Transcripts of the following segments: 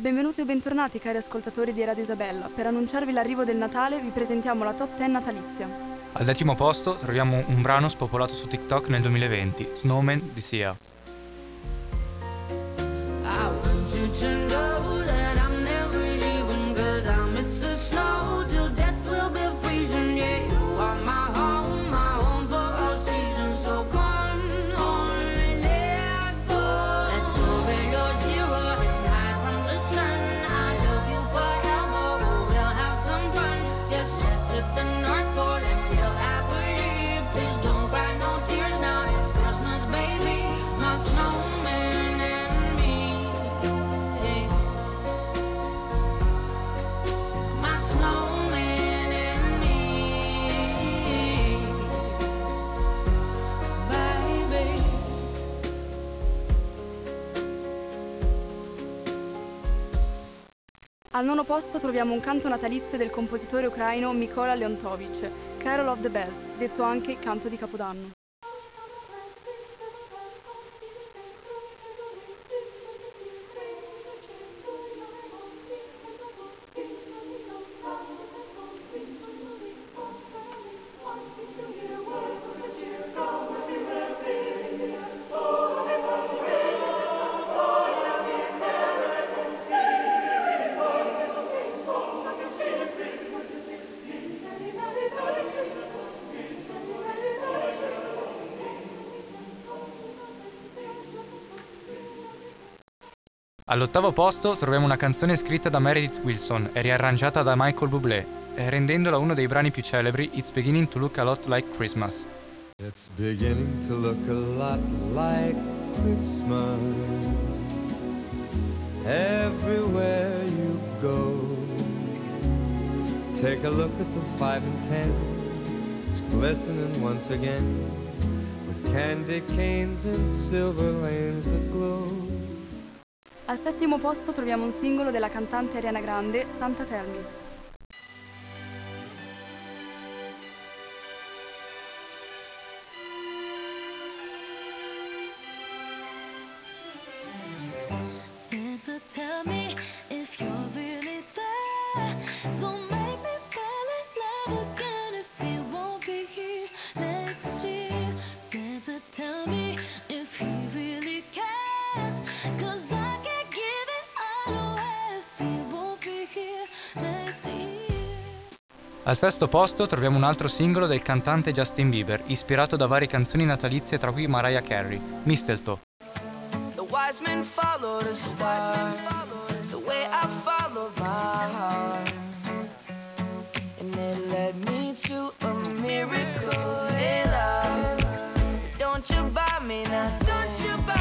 Benvenuti o bentornati cari ascoltatori di Radio Isabella. Per annunciarvi l'arrivo del Natale vi presentiamo la top 10 natalizia. Al decimo posto troviamo un brano spopolato su TikTok nel 2020, Snowman di Sia. I want you to Al nono posto troviamo un canto natalizio del compositore ucraino Mykola Leontovich, Carol of the Bells, detto anche canto di Capodanno. All'ottavo posto troviamo una canzone scritta da Meredith Wilson e riarrangiata da Michael Bublé, e rendendola uno dei brani più celebri, It's Beginning to Look a Lot Like Christmas. It's beginning to look a lot like Christmas everywhere you go. Take a look at the five and ten, it's glistening once again with candy canes and silver lanes that glow. Al settimo posto troviamo un singolo della cantante Ariana Grande, Santa Tell Me. Al sesto posto troviamo un altro singolo del cantante Justin Bieber, ispirato da varie canzoni natalizie tra cui Mariah Carey, Mistletoe. Don't you buy me nothing? Don't you buy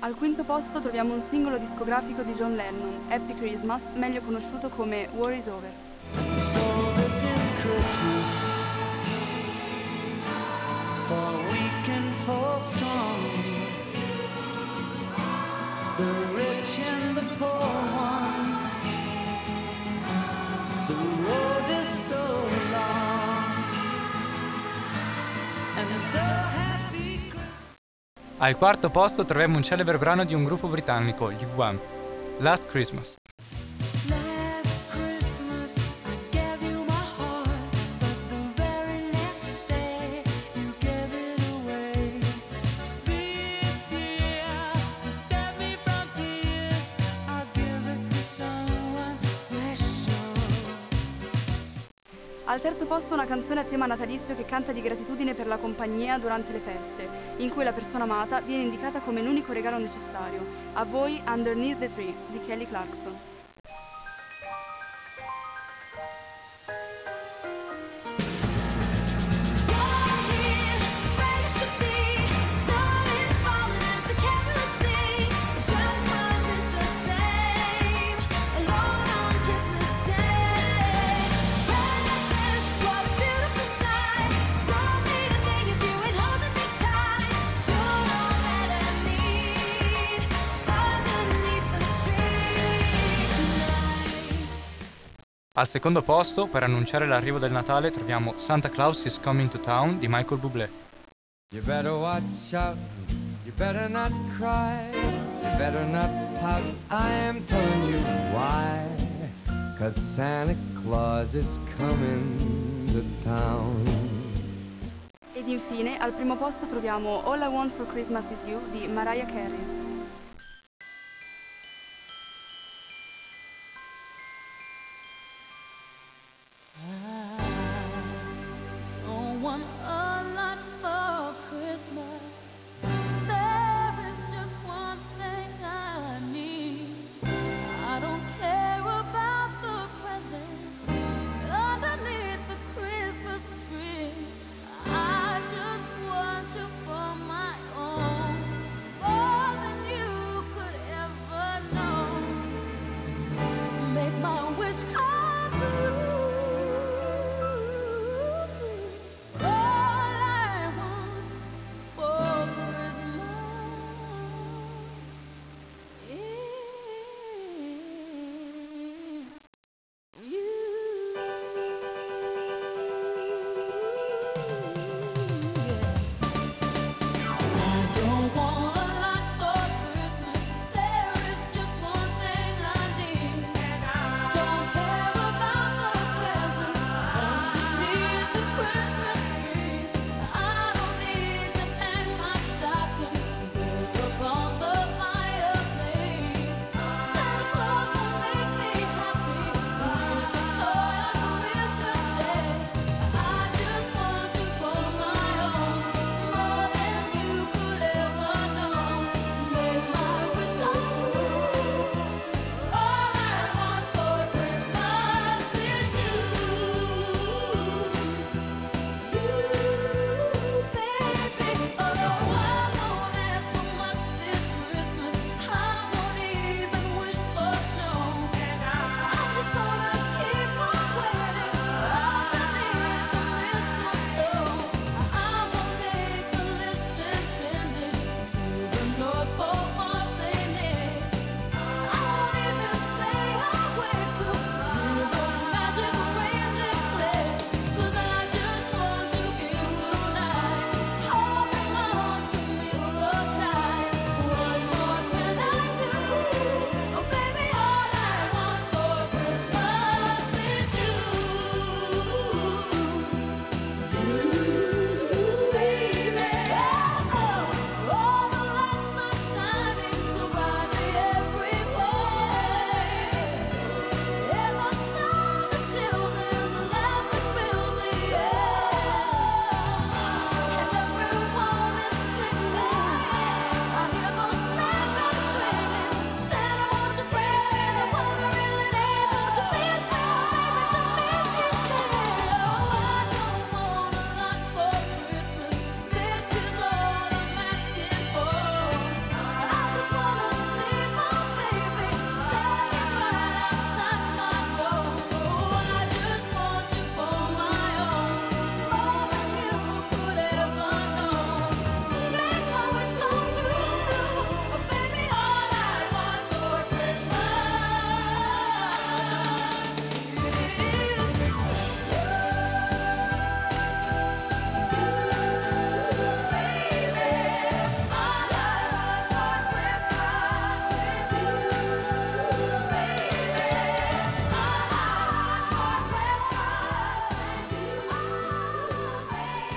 Al quinto posto troviamo un singolo discografico di John Lennon, Happy Christmas, meglio conosciuto come War is Over. So this is Christmas for weak and for strong, the rich and the poor ones. The road is so long and so happy. Al quarto posto troviamo un celebre brano di un gruppo britannico, gli Wham, Last Christmas. Al terzo posto una canzone a tema natalizio che canta di gratitudine per la compagnia durante le feste, in cui la persona amata viene indicata come l'unico regalo necessario. A voi Underneath the Tree di Kelly Clarkson. Al secondo posto, per annunciare l'arrivo del Natale, troviamo Santa Claus is Coming to Town di Michael Bublé. You better watch out, you better not cry, you better not pout, I am telling you why. Cause Santa Claus is coming to town. Ed infine al primo posto troviamo All I Want for Christmas Is You di Mariah Carey.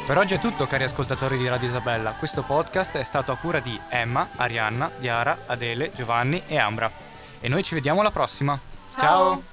Per oggi è tutto cari ascoltatori di Radio Isabella, questo podcast è stato a cura di Emma, Arianna, Diara, Adele, Giovanni e Ambra. E noi ci vediamo alla prossima. Ciao. Ciao.